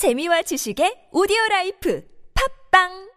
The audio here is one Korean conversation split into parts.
재미와 지식의 오디오 life. 팟빵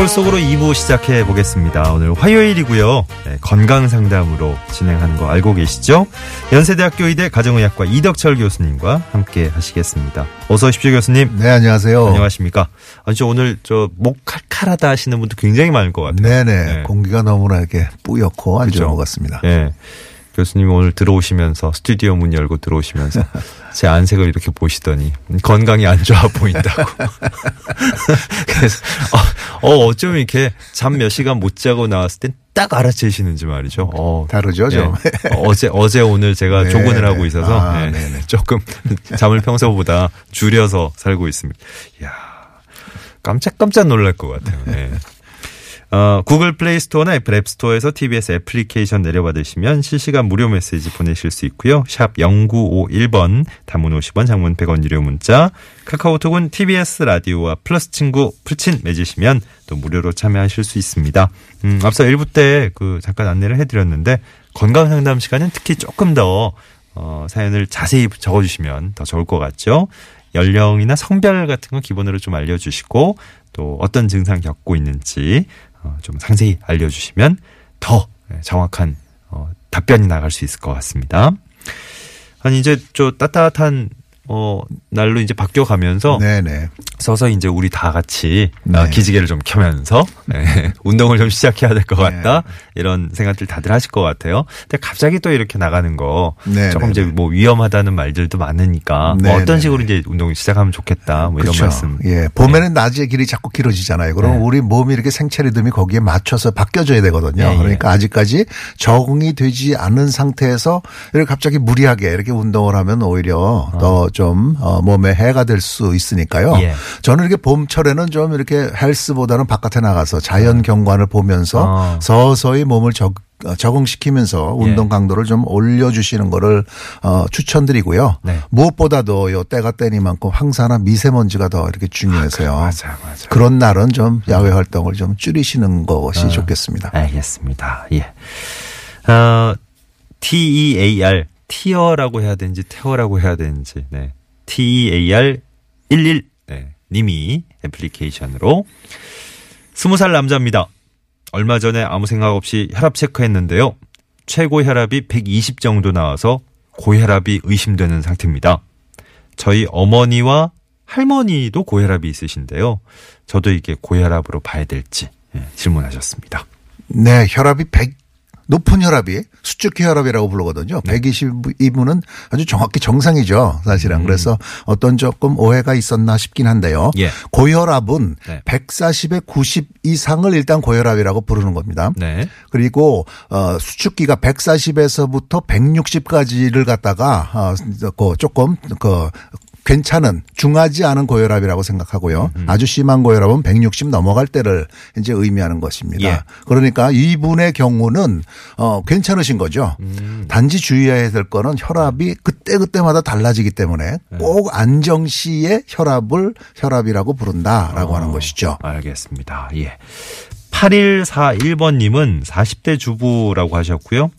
서울 속으로 2부 시작해 보겠습니다. 오늘 화요일이고요. 네, 건강 상담으로 진행하는 거 알고 계시죠? 연세대학교 의대 가정의학과 이덕철 교수님과 함께 하시겠습니다. 어서 오십시오, 교수님. 네, 안녕하세요. 안녕하십니까? 아니, 저 오늘 저 목 칼칼하다 하시는 분도 굉장히 많을 것 같아요. 네네. 네. 공기가 너무나 이렇게 뿌옇고 안. 좋은 것 같습니다. 예. 교수님이 오늘 들어오시면서 스튜디오 문 열고 들어오시면서 제 안색을 이렇게 보시더니 건강이 안 좋아 보인다고. 그래서 어, 어 어쩜 이렇게 잠 몇 시간 못 자고 나왔을 땐 딱 알아채시는지 말이죠. 어, 다르죠, 좀. 예. 어제 어제 오늘 제가 네. 조근을 하고 있어서 아, 예, 네네. 조금 잠을 평소보다 줄여서 살고 있습니다. 야 깜짝깜짝 놀랄 것 같아요. 예. 어, 구글 플레이 스토어나 애플 앱 스토어에서 TBS 애플리케이션 내려받으시면 실시간 무료 메시지 보내실 수 있고요. 샵 0951번 단문 50원 장문 100원 유료 문자 카카오톡은 TBS 라디오와 플러스 친구 풀친 맺으시면 또 무료로 참여하실 수 있습니다. 음, 앞서 1부 때 그 잠깐 안내를 해드렸는데 건강 상담 시간은 특히 조금 더 어, 사연을 자세히 적어주시면 더 좋을 것 같죠. 연령이나 성별 같은 거 기본으로 좀 알려주시고 또 어떤 증상 겪고 있는지 어, 좀 상세히 알려주시면 더 정확한 어, 답변이 나갈 수 있을 것 같습니다. 아니 이제 저 따뜻한 어 날로 이제 바뀌어 가면서 네네. 서서 이제 우리 다 같이 네. 어, 기지개를 좀 켜면서 네, 운동을 좀 시작해야 될 것 같다 이런 생각들 다들 하실 것 같아요. 근데 갑자기 또 이렇게 나가는 거 네, 조금 네, 이제 뭐 위험하다는 말들도 많으니까 네, 뭐 어떤 네, 식으로 이제 운동을 시작하면 좋겠다 뭐 이런 그렇죠. 말씀. 예. 봄에는 낮의 길이 자꾸 길어지잖아요. 그럼 네. 우리 몸이 이렇게 생체 리듬이 거기에 맞춰서 바뀌어져야 되거든요. 예, 예. 그러니까 아직까지 적응이 되지 않은 상태에서 이렇게 갑자기 무리하게 이렇게 운동을 하면 오히려 더좀 어, 몸에 해가 될 수 있으니까요. 예. 저는 이렇게 봄철에는 좀 이렇게 헬스보다는 바깥에 나가서 자연 경관을 보면서 아. 서서히 몸을 적 어, 적응시키면서 예. 운동 강도를 좀 올려주시는 거를 어, 추천드리고요. 네. 무엇보다도 요 때가 때니만큼 황사나 미세먼지가 더 이렇게 중요해서요. 맞아, 맞아. 그런 날은 좀 야외 활동을 좀 줄이시는 것이 좋겠습니다. 알겠습니다. 예. 어, TEAR, 티어라고 해야 되는지 태어라고 해야 되는지, 네. TEAR 11, 네. 님이 애플리케이션으로 스무 살 남자입니다. 얼마 전에 아무 생각 없이 혈압 체크했는데요. 최고 혈압이 120 정도 나와서 고혈압이 의심되는 상태입니다. 저희 어머니와 할머니도 고혈압이 있으신데요. 저도 이게 고혈압으로 봐야 될지 예, 질문하셨습니다. 네, 혈압이 100 높은 혈압이 수축기 혈압이라고 부르거든요. 네. 122분은 아주 정확히 정상이죠. 사실은. 그래서 어떤 조금 오해가 있었나 싶긴 한데요. 음. 예. 고혈압은 네. 140에 90 이상을 일단 고혈압이라고 부르는 겁니다. 네. 그리고 어 수축기가 140에서부터 160까지를 갖다가 어그 조금 그 괜찮은 중하지 않은 고혈압이라고 생각하고요. 음, 아주 심한 고혈압은 160 넘어갈 때를 이제 의미하는 것입니다. 예. 그러니까 이분의 경우는 어 괜찮으신 거죠. 음. 단지 주의해야 될 거는 혈압이 그때 그때마다 달라지기 때문에 네. 꼭 안정시의 혈압을 혈압이라고 부른다라고 하는 것이죠. 알겠습니다. 예. 8141번 님은 40대 주부라고 하셨고요.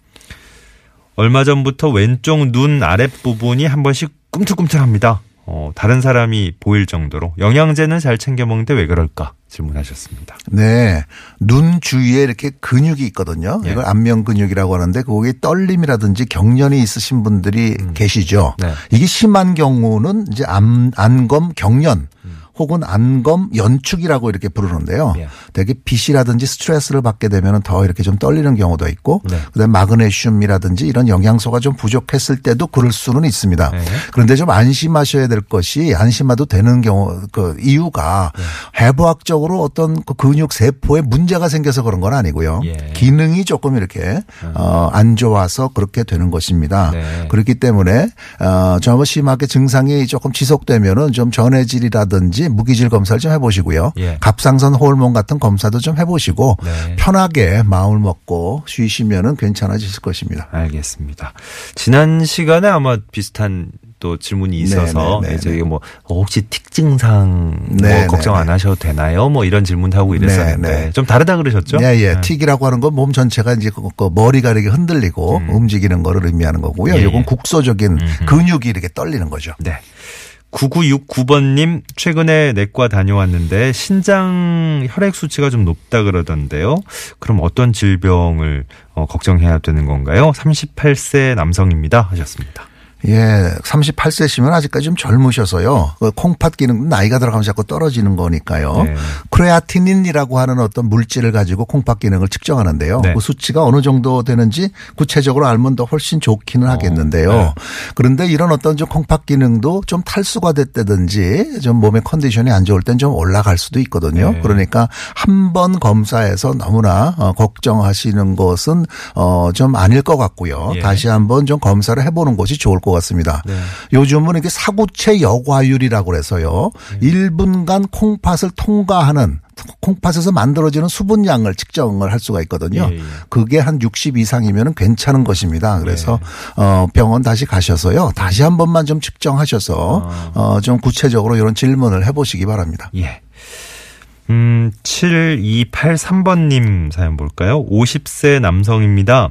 얼마 전부터 왼쪽 눈 아랫부분이 한 번씩 꿈틀꿈틀합니다. 어, 다른 사람이 보일 정도로 영양제는 잘 챙겨 먹는데 왜 그럴까 질문하셨습니다. 네. 눈 주위에 이렇게 근육이 있거든요. 예. 이걸 안면 근육이라고 하는데 거기에 떨림이라든지 경련이 있으신 분들이 계시죠. 네. 이게 심한 경우는 이제 안, 안검 경련 음. 혹은 안검 연축이라고 이렇게 부르는데요. 예. 되게 빛이라든지 스트레스를 받게 되면 더 이렇게 좀 떨리는 경우도 있고 네. 그다음에 마그네슘이라든지 이런 영양소가 좀 부족했을 때도 그럴 수는 있습니다. 네. 그런데 좀 안심하셔야 될 것이 안심해도 되는 경우 그 이유가 네. 해부학적으로 어떤 그 근육 세포에 문제가 생겨서 그런 건 아니고요. 예. 기능이 조금 이렇게 어, 안 좋아서 그렇게 되는 것입니다. 네. 그렇기 때문에 어, 좀 심하게 증상이 조금 지속되면은 좀 전해질이라든지 무기질 검사를 좀 해보시고요. 예. 갑상선 호르몬 같은 검사도 좀 해보시고 네. 편하게 마음을 먹고 쉬시면은 괜찮아지실 것입니다. 알겠습니다. 지난 시간에 아마 비슷한 또 질문이 있어서 네, 네, 네, 저희가 뭐 어, 혹시 틱 증상 뭐 네, 걱정 네, 안 하셔도 되나요? 뭐 이런 질문도 하고 이랬었는데 네, 네. 좀 다르다 그러셨죠? 예, 예. 틱이라고 하는 건 몸 전체가 이제 그, 그 머리가 이렇게 흔들리고 움직이는 거를 의미하는 거고요. 음. 예, 이건 예. 국소적인 근육이 이렇게 떨리는 거죠. 네. 9969번님, 최근에 내과 다녀왔는데 신장 혈액 수치가 좀 높다 그러던데요. 그럼 어떤 질병을 어, 걱정해야 되는 건가요? 38세 남성입니다. 하셨습니다. 예, 38세시면 아직까지 좀 젊으셔서요. 그 콩팥 기능 나이가 들어가면 자꾸 떨어지는 거니까요. 네. 크레아티닌이라고 하는 어떤 물질을 가지고 콩팥 기능을 측정하는데요. 네. 그 수치가 어느 정도 되는지 구체적으로 알면 더 훨씬 좋기는 하겠는데요. 네. 그런데 이런 어떤 좀 콩팥 기능도 좀 탈수가 됐다든지 좀 몸의 컨디션이 안 좋을 땐 좀 올라갈 수도 있거든요. 네. 그러니까 한 번 검사해서 너무나 어, 걱정하시는 것은 어, 좀 아닐 것 같고요. 예. 다시 한번 좀 검사를 해보는 것이 좋을 것 같습니다. 네. 요즘은 이게 사구체 여과율이라고 그래서요. 네. 1분간 콩팥을 통과하는 콩팥에서 만들어지는 수분량을 측정을 할 수가 있거든요. 예, 예. 그게 한 60 이상이면 괜찮은 것입니다. 그래서 네. 어 병원 다시 가셔서요. 다시 한 번만 좀 측정하셔서 아. 어 좀 구체적으로 이런 질문을 해 보시기 바랍니다. 예. 음, 7283번님 사연 볼까요? 50세 남성입니다.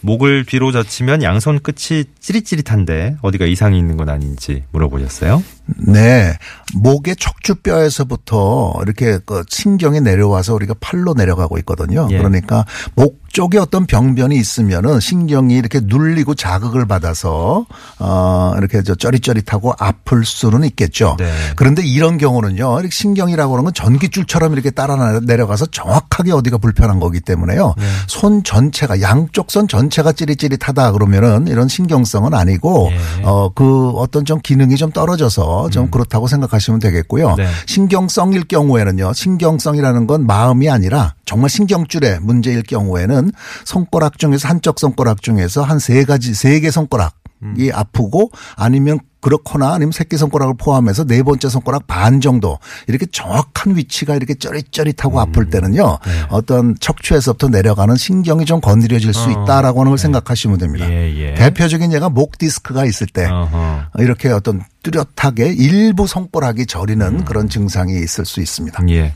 목을 뒤로 젖히면 양손 끝이 찌릿찌릿한데 어디가 이상이 있는 건 아닌지 물어보셨어요? 네. 목의 척추뼈에서부터 이렇게 그 신경이 내려와서 우리가 팔로 내려가고 있거든요. 예. 그러니까 목 쪽에 어떤 병변이 있으면은 신경이 이렇게 눌리고 자극을 받아서 어 이렇게 저 쩌릿쩌릿하고 아플 수는 있겠죠. 네. 그런데 이런 경우는요. 이렇게 신경이라고 하는 건 전기줄처럼 이렇게 따라 내려가서 정확하게 어디가 불편한 거기 때문에요. 네. 손 전체가 양쪽 손 전체가 찌릿찌릿하다 그러면은 이런 신경성은 아니고 예. 어그 어떤 좀 기능이 좀 떨어져서 좀 그렇다고 생각하시면 되겠고요. 음. 네. 신경성일 경우에는요. 신경성이라는 건 마음이 아니라 정말 신경줄의 문제일 경우에는 손가락 중에서 한쪽 손가락 중에서 한 세 가지 세 개 손가락 이 음. 아프고 아니면 그렇거나 아니면 새끼 손가락을 포함해서 네 번째 손가락 반 정도 이렇게 정확한 위치가 이렇게 쩌릿쩌릿하고 아플 때는요. 네. 어떤 척추에서부터 내려가는 신경이 좀 건드려질 수 어. 있다라고 하는 걸 생각하시면 됩니다. 예, 예. 대표적인 예가 목 디스크가 있을 때 어허. 이렇게 어떤 뚜렷하게 일부 손가락이 음. 저리는 그런 증상이 있을 수 있습니다. 예.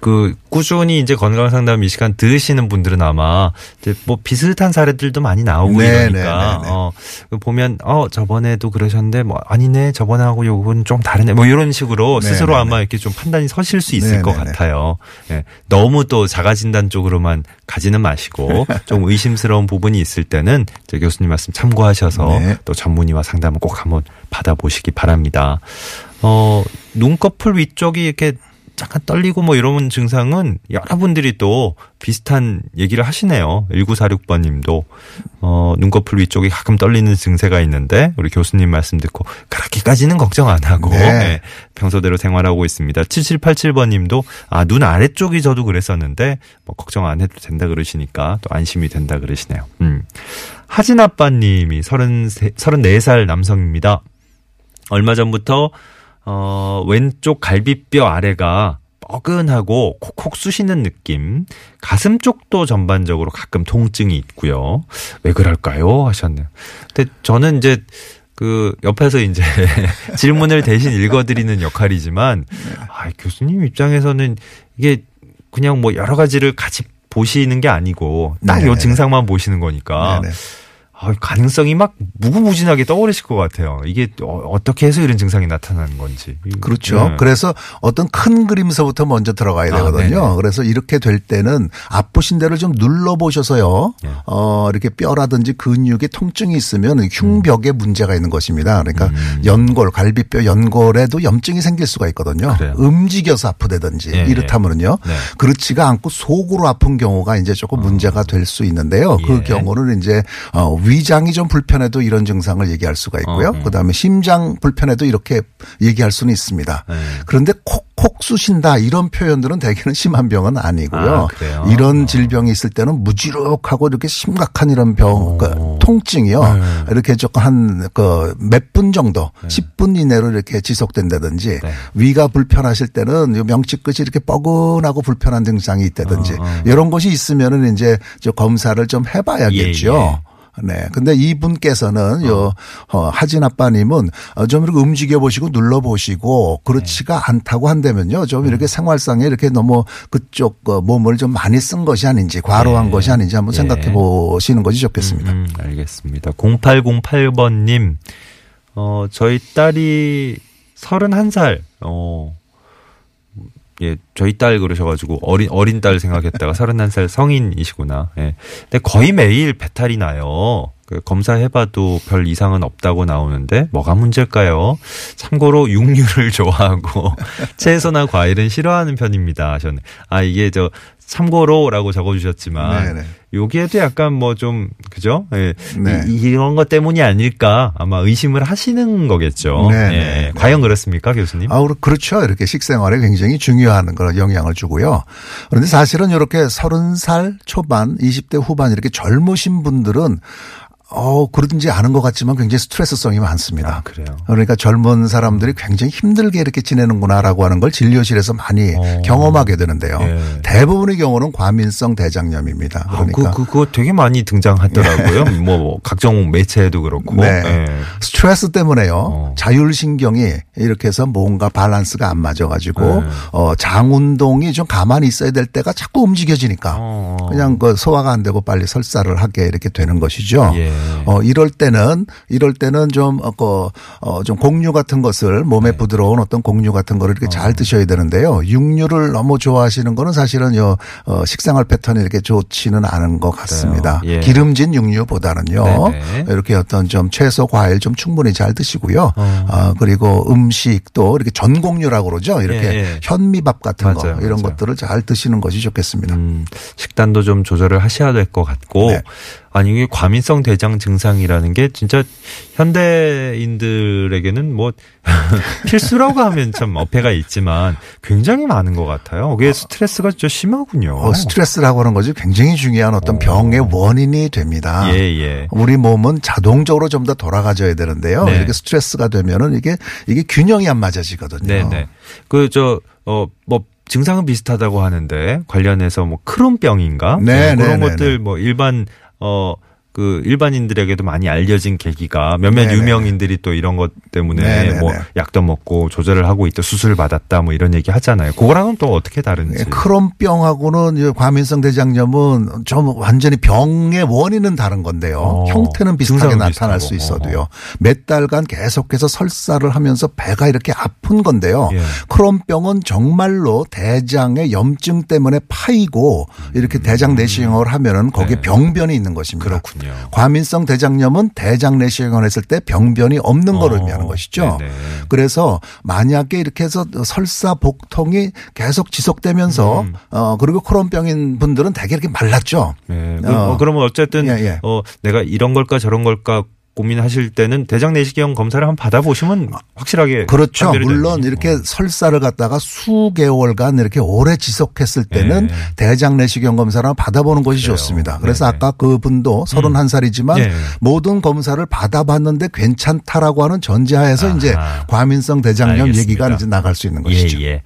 그 꾸준히 이제 건강 상담 이 시간 들으시는 분들은 아마 이제 뭐 비슷한 사례들도 많이 나오고 네, 이러니까 네, 네, 네. 어 보면 어 저번에도 그러셨는데 뭐 아니네 저번에 하고 요건 좀 다르네 뭐 이런 식으로 네, 스스로 네, 아마 이렇게 좀 판단이 서실 수 있을 네, 것 네, 네. 같아요. 예. 너무 또 자가 진단 쪽으로만 가지는 마시고 좀 의심스러운 부분이 있을 때는 저 교수님 말씀 참고하셔서 네. 또 전문의와 상담을 꼭 한번 받아보시기 바랍니다. 어, 눈꺼풀 위쪽이 이렇게 잠깐 떨리고 뭐 이런 증상은 여러분들이 또 비슷한 얘기를 하시네요. 1946번 님도, 어, 눈꺼풀 위쪽이 가끔 떨리는 증세가 있는데, 우리 교수님 말씀 듣고, 그렇게까지는 걱정 안 하고, 네. 네, 평소대로 생활하고 있습니다. 7787번 님도, 아, 눈 아래쪽이 저도 그랬었는데, 뭐, 걱정 안 해도 된다 그러시니까, 또 안심이 된다 그러시네요. 음. 하진 아빠 님이 33, 34살 남성입니다. 얼마 전부터 어, 왼쪽 갈비뼈 아래가 뻐근하고 콕콕 쑤시는 느낌. 가슴 쪽도 전반적으로 가끔 통증이 있고요. 왜 그럴까요? 하셨네요. 근데 저는 이제 그 옆에서 이제 질문을 대신 읽어드리는 역할이지만 아, 교수님 입장에서는 이게 그냥 뭐 여러 가지를 같이 보시는 게 아니고 딱요 네네네. 증상만 보시는 거니까 네네. 아, 가능성이 막 무궁무진하게 떠오르실 것 같아요. 이게 어, 어떻게 해서 이런 증상이 나타나는 건지. 그렇죠. 네. 그래서 어떤 큰 그림서부터 먼저 들어가야 아, 되거든요. 네네. 그래서 이렇게 될 때는 아프신 데를 좀 눌러보셔서요. 예. 어, 이렇게 뼈라든지 근육에 통증이 있으면 흉벽에 문제가 있는 것입니다. 그러니까 음. 연골, 갈비뼈 연골에도 염증이 생길 수가 있거든요. 그래요. 움직여서 아프다든지 예, 예. 이렇다면은요. 네. 그렇지가 않고 속으로 아픈 경우가 이제 조금 문제가 될 수 있는데요. 그 어. 예. 경우는 이제 어, 위장이 좀 불편해도 이런 증상을 얘기할 수가 있고요. 어, 어. 그다음에 심장 불편해도 이렇게 얘기할 수는 있습니다. 네. 그런데 콕콕 쑤신다 이런 표현들은 대개는 심한 병은 아니고요. 아? 이런 어. 질병이 있을 때는 무지룩하고 이렇게 심각한 이런 병, 어. 그 통증이요. 네. 이렇게 조금 한 그 몇 분 정도, 10분 이내로 이렇게 지속된다든지 네. 위가 불편하실 때는 요 명치 끝이 이렇게 뻐근하고 불편한 증상이 있다든지 어, 어. 이런 것이 있으면은 이제 저 검사를 좀 해봐야겠죠. 예, 예. 네. 근데 이분께서는 요 어, 하진 아빠님은 어, 좀 이렇게 움직여 보시고 눌러 보시고 그렇지가 네. 않다고 한다면요. 좀 이렇게 생활상에 이렇게 너무 그쪽 어, 몸을 좀 많이 쓴 것이 아닌지 과로한 네. 것이 아닌지 한번 예. 생각해 보시는 것이 좋겠습니다. 음, 알겠습니다. 0808번 님, 어, 저희 딸이 31살, 어, 예, 저희 딸 그러셔가지고 어린, 어린 딸 생각했다가 31살 성인이시구나. 예. 근데 거의 매일 배탈이 나요. 그 검사해봐도 별 이상은 없다고 나오는데 뭐가 문제일까요? 참고로 육류를 좋아하고 채소나 과일은 싫어하는 편입니다. 하셨네. 아, 이게 저 참고로라고 적어주셨지만 네네. 여기에도 약간 뭐 좀 그죠? 예. 네. 이, 이런 것 때문이 아닐까 아마 의심을 하시는 거겠죠. 네, 예. 네, 네. 과연 그렇습니까, 교수님? 아, 그렇- 그렇죠. 이렇게 식생활에 굉장히 중요한 그런 영향을 주고요. 그런데 사실은 이렇게 30살 초반, 20대 후반 이렇게 젊으신 분들은 어, 그러든지 않은 것 같지만 굉장히 스트레스성이 많습니다. 아, 그래요. 그러니까 젊은 사람들이 굉장히 힘들게 이렇게 지내는구나라고 하는 걸 진료실에서 많이 어. 경험하게 되는데요. 예. 대부분의 경우는 과민성 대장염입니다. 아, 그러니까 그, 그, 그거 되게 많이 등장하더라고요. 뭐, 뭐 각종 매체에도 그렇고. 네. 예. 스트레스 때문에요. 어. 자율신경이 이렇게 해서 뭔가 밸런스가 안 맞아 가지고 네. 어, 장 운동이 좀 가만히 있어야 될 때가 자꾸 움직여지니까 어. 그냥 그 소화가 안 되고 빨리 설사를 하게 이렇게 되는 것이죠. 예. 어, 이럴 때는 이럴 때는 좀, 어, 그, 어, 좀 곡류 같은 것을 몸에 네. 부드러운 어떤 곡류 같은 거를 이렇게 어. 잘 드셔야 되는데요. 육류를 너무 좋아하시는 거는 사실은 요, 어, 식생활 패턴이 이렇게 좋지는 않은 것 같습니다. 예. 기름진 육류보다는요. 네네. 이렇게 어떤 좀 채소, 과일 좀 충분히 잘 드시고요. 어. 어, 그리고 음식도 이렇게 전곡류라고 그러죠. 이렇게 예, 예. 현미밥 같은 거 맞아요, 이런 맞아요. 것들을 잘 드시는 것이 좋겠습니다. 음, 식단도 좀 조절을 하셔야 될 것 같고 네. 아니 이게 과민성 대장 증상이라는 게 진짜 현대인들에게는 뭐 필수라고 하면 참 어폐가 있지만 굉장히 많은 것 같아요. 그게 스트레스가 진짜 심하군요. 어, 스트레스라고 하는 것이 굉장히 중요한 어떤 어. 병의 원인이 됩니다. 예, 예. 우리 몸은 자동적으로 좀 더 돌아가져야 되는데요. 네. 이렇게 스트레스가 되면은 이게 이게 균형이 안 맞아지거든요. 네 네. 그저어뭐 증상은 비슷하다고 하는데 관련해서 뭐 크론병인가 네, 어, 그런 네, 네, 것들 뭐 일반 어. 그 일반인들에게도 많이 알려진 계기가 몇몇 네, 네, 유명인들이 또 이런 것 때문에 네, 네, 뭐 네. 약도 먹고 조절을 하고 있다 수술을 받았다 뭐 이런 얘기 하잖아요. 그거랑은 또 어떻게 다른지. 예, 크론병하고는 이 과민성 대장염은 좀 완전히 병의 원인은 다른 건데요. 어, 형태는 비슷하게 나타날. 수 있어도요. 몇 달간 계속해서 설사를 하면서 배가 이렇게 아픈 건데요. 예. 크론병은 정말로 대장의 염증 때문에 파이고 이렇게 대장 내시경을 하면은 거기에 네. 병변이 있는 것입니다. 그렇군요. 과민성 대장염은 대장 내시경을 했을 때 병변이 없는 걸 어, 의미하는 것이죠. 네네. 그래서 만약에 이렇게 해서 설사 복통이 계속 지속되면서 음. 어 그리고 크론병인 분들은 되게 이렇게 말랐죠. 예. 그, 어. 어, 그러면 어쨌든 예, 예. 어 내가 이런 걸까 저런 걸까 고민하실 때는 대장 내시경 검사를 한번 받아보시면 확실하게 그렇죠. 물론. 이렇게 설사를 갖다가 수개월간 이렇게 오래 지속했을 때는 예. 대장 내시경 검사를 한번 받아보는 것이 그래요. 좋습니다. 그래서 네네. 아까 그분도 31살이지만 예. 모든 검사를 받아봤는데 괜찮다라고 하는 전제하에서 아하. 이제 과민성 대장염 알겠습니다. 얘기가 이제 나갈 수 있는 것이죠. 예, 예.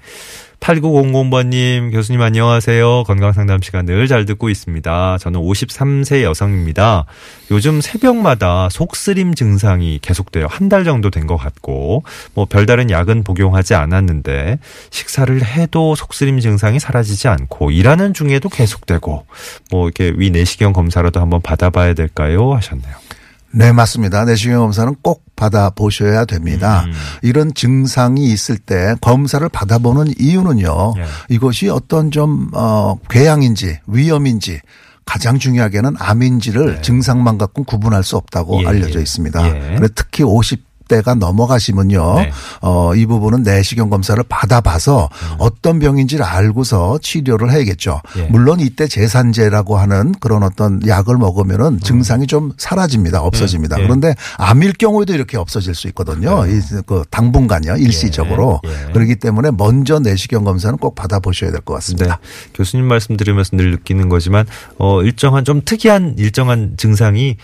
8900번님, 교수님 안녕하세요. 건강상담 시간 늘 잘 듣고 있습니다. 저는 53세 여성입니다. 요즘 새벽마다 속쓰림 증상이 계속돼요. 한 달 정도 된 것 같고, 뭐 별다른 약은 복용하지 않았는데, 식사를 해도 속쓰림 증상이 사라지지 않고, 일하는 중에도 계속되고, 뭐 이렇게 위 내시경 검사라도 한번 받아봐야 될까요? 하셨네요. 네, 맞습니다. 내시경 검사는 꼭 받아보셔야 됩니다. 음. 이런 증상이 있을 때 검사를 받아보는 이유는요. 예. 이것이 어떤 좀, 어, 궤양인지 위험인지 가장 중요하게는 암인지를 증상만 갖고 구분할 수 없다고 네. 예, 알려져 예. 있습니다. 예. 특히 50 대가 넘어가시면요. 네. 어, 이 부분은 내시경 검사를 받아봐서 어떤 병인지를 알고서 치료를 해야겠죠. 음. 예. 물론 이때 제산제라고 하는 그런 어떤 약을 먹으면은 증상이 좀 사라집니다. 없어집니다. 예. 예. 그런데 암일 경우에도 이렇게 없어질 수 있거든요. 이, 그 당분간요. 일시적으로. 예. 예. 그렇기 때문에 먼저 내시경 검사는 꼭 받아보셔야 될것 네. 같습니다. 교수님 말씀 들으면서 늘 느끼는 거지만, 어, 일정한 좀 특이한 일정한 증상이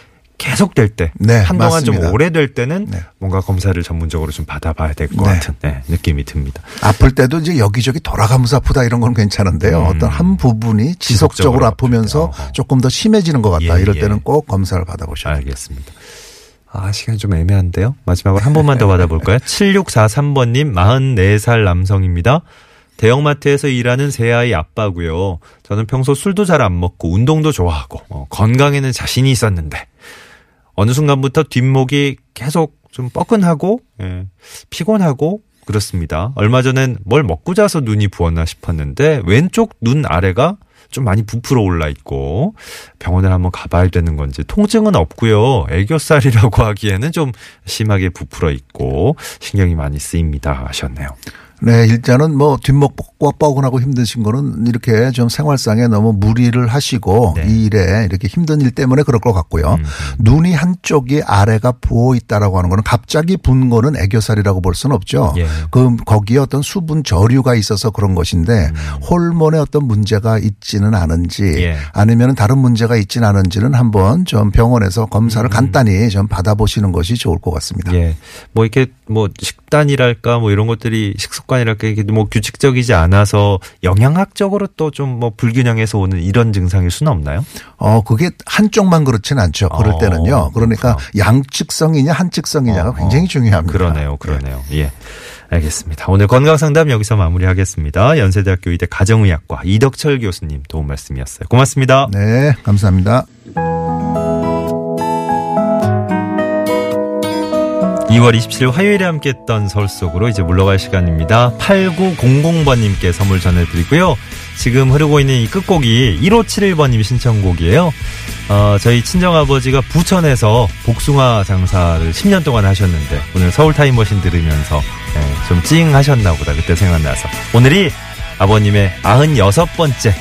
계속될 때, 네, 한동안 맞습니다. 좀 오래될 때는 네. 뭔가 검사를 전문적으로 좀 받아봐야 될것 네. 같은 네, 느낌이 듭니다. 아플 때도 이제 여기저기 돌아가면서 아프다 이런 건 괜찮은데요. 어떤 한 부분이 지속적으로 음. 지속적으로 아프면서 어. 조금 더 심해지는 것 같다. 예, 이럴 예. 때는 꼭 검사를 받아보셔야. 알겠습니다. 아, 시간이 좀 애매한데요. 마지막으로 한 번만 더 받아볼까요? 7643번님, 44살 남성입니다. 대형마트에서 일하는 새 아이 아빠고요. 저는 평소 술도 잘 안 먹고 운동도 좋아하고 어, 건강에는 자신이 있었는데 어느 순간부터 뒷목이 계속 좀 뻐근하고 예, 피곤하고 그렇습니다. 얼마 전엔 뭘 먹고 자서 눈이 부었나 싶었는데 왼쪽 눈 아래가 좀 많이 부풀어 올라 있고 병원을 한번 가봐야 되는 건지 통증은 없고요. 애교살이라고 하기에는 좀 심하게 부풀어 있고 신경이 많이 쓰입니다 하셨네요. 네, 일단은 뭐 뒷목 뻐- 뻐근하고 힘드신 거는 이렇게 좀 생활상에 너무 무리를 하시고 네. 이 일에 이렇게 힘든 일 때문에 그럴 것 같고요. 눈이 한쪽이 아래가 부어 있다라고 하는 거는 갑자기 분 거는 애교살이라고 볼 수는 없죠. 예. 그 거기에 어떤 수분 저류가 있어서 그런 것인데 호르몬에 어떤 문제가 있지는 않은지 예. 아니면 다른 문제가 있지는 않은지는 한번 좀 병원에서 검사를 간단히 좀 받아보시는 것이 좋을 것 같습니다. 예. 뭐 이렇게 뭐 식단이랄까 뭐 이런 것들이 식습관이랄까 이게 뭐 규칙적이지 않아서 영양학적으로 또 좀 뭐 불균형에서 오는 이런 증상일 수는 없나요? 어, 그게 한쪽만 그렇진 않죠. 그럴 어, 때는요. 그러니까 양측성이냐 한측성이냐가 어, 굉장히 어. 중요합니다. 그러네요, 그러네요. 예. 알겠습니다. 오늘 건강 상담 여기서 마무리하겠습니다. 연세대학교 의대 가정의학과 이덕철 교수님 도움 말씀이었어요. 고맙습니다. 네, 감사합니다. 2월 27일 화요일에 함께 했던 서울 속으로 이제 물러갈 시간입니다. 8900번님께 선물 전해드리고요. 지금 흐르고 있는 이 끝곡이 1571번님 신청곡이에요. 어, 저희 친정아버지가 부천에서 복숭아 장사를 10년 동안 하셨는데 오늘 서울 타임머신 들으면서 예, 좀 찡하셨나 보다 그때 생각나서 오늘이 아버님의 96번째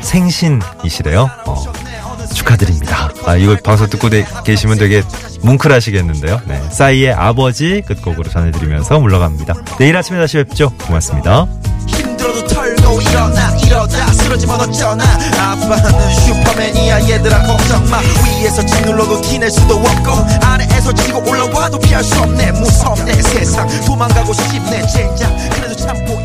생신이시래요. 어, 축하드립니다. 아, 이거 방송 듣고 되- 계시면 되게 뭉클하시겠는데요. 네. 싸이의 아버지 끝곡으로 전해드리면서 물러갑니다. 내일 아침에 다시 뵙죠. 고맙습니다. 힘들어도 털고 일어나 이러다 쓰러지면 어쩌나 아빠는 슈퍼맨이야 얘들아 걱정 마 위에서 짓눌러도 티낼 수도 없고 아래에서 치고 올라와도 피할 수 없네 무섭네 세상 도망가고 싶네 젠장 그래도 참고